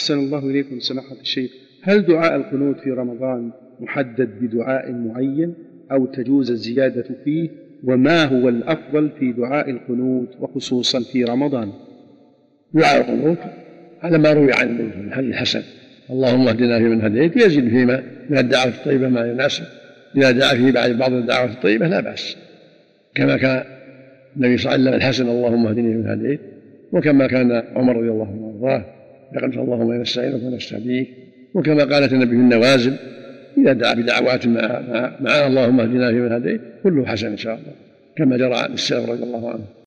أحسن الله إليكم سماحة الشيخ. هل دعاء القنوت في رمضان محدد بدعاء معين أو تجوز الزيادة فيه؟ وما هو الأفضل في دعاء القنوت وخصوصا في رمضان؟ دعاء القنوت؟ هذا ما روي عن من حديث حسن اللهم اهدنا فيمن هديت يزيد فيما من الدعوة الطيبة ما يناسب إذا دعا فيه بعد بعض الدعوات الطيبة لا بأس. كما كان النبي صلى الله عليه وسلم الحسن اللهم اهدني فيمن هديت. وكما كان عمر رضي الله عنه وارضاه. لقد اللهم نستعينك ونستهديك وكما قالت النبي في النوازل إذا دعا بدعوات مع, مع, مع اللهم اهدنا فيمن هديت كله حسن إن شاء الله. كما جرى عن السلف رضي الله عنه.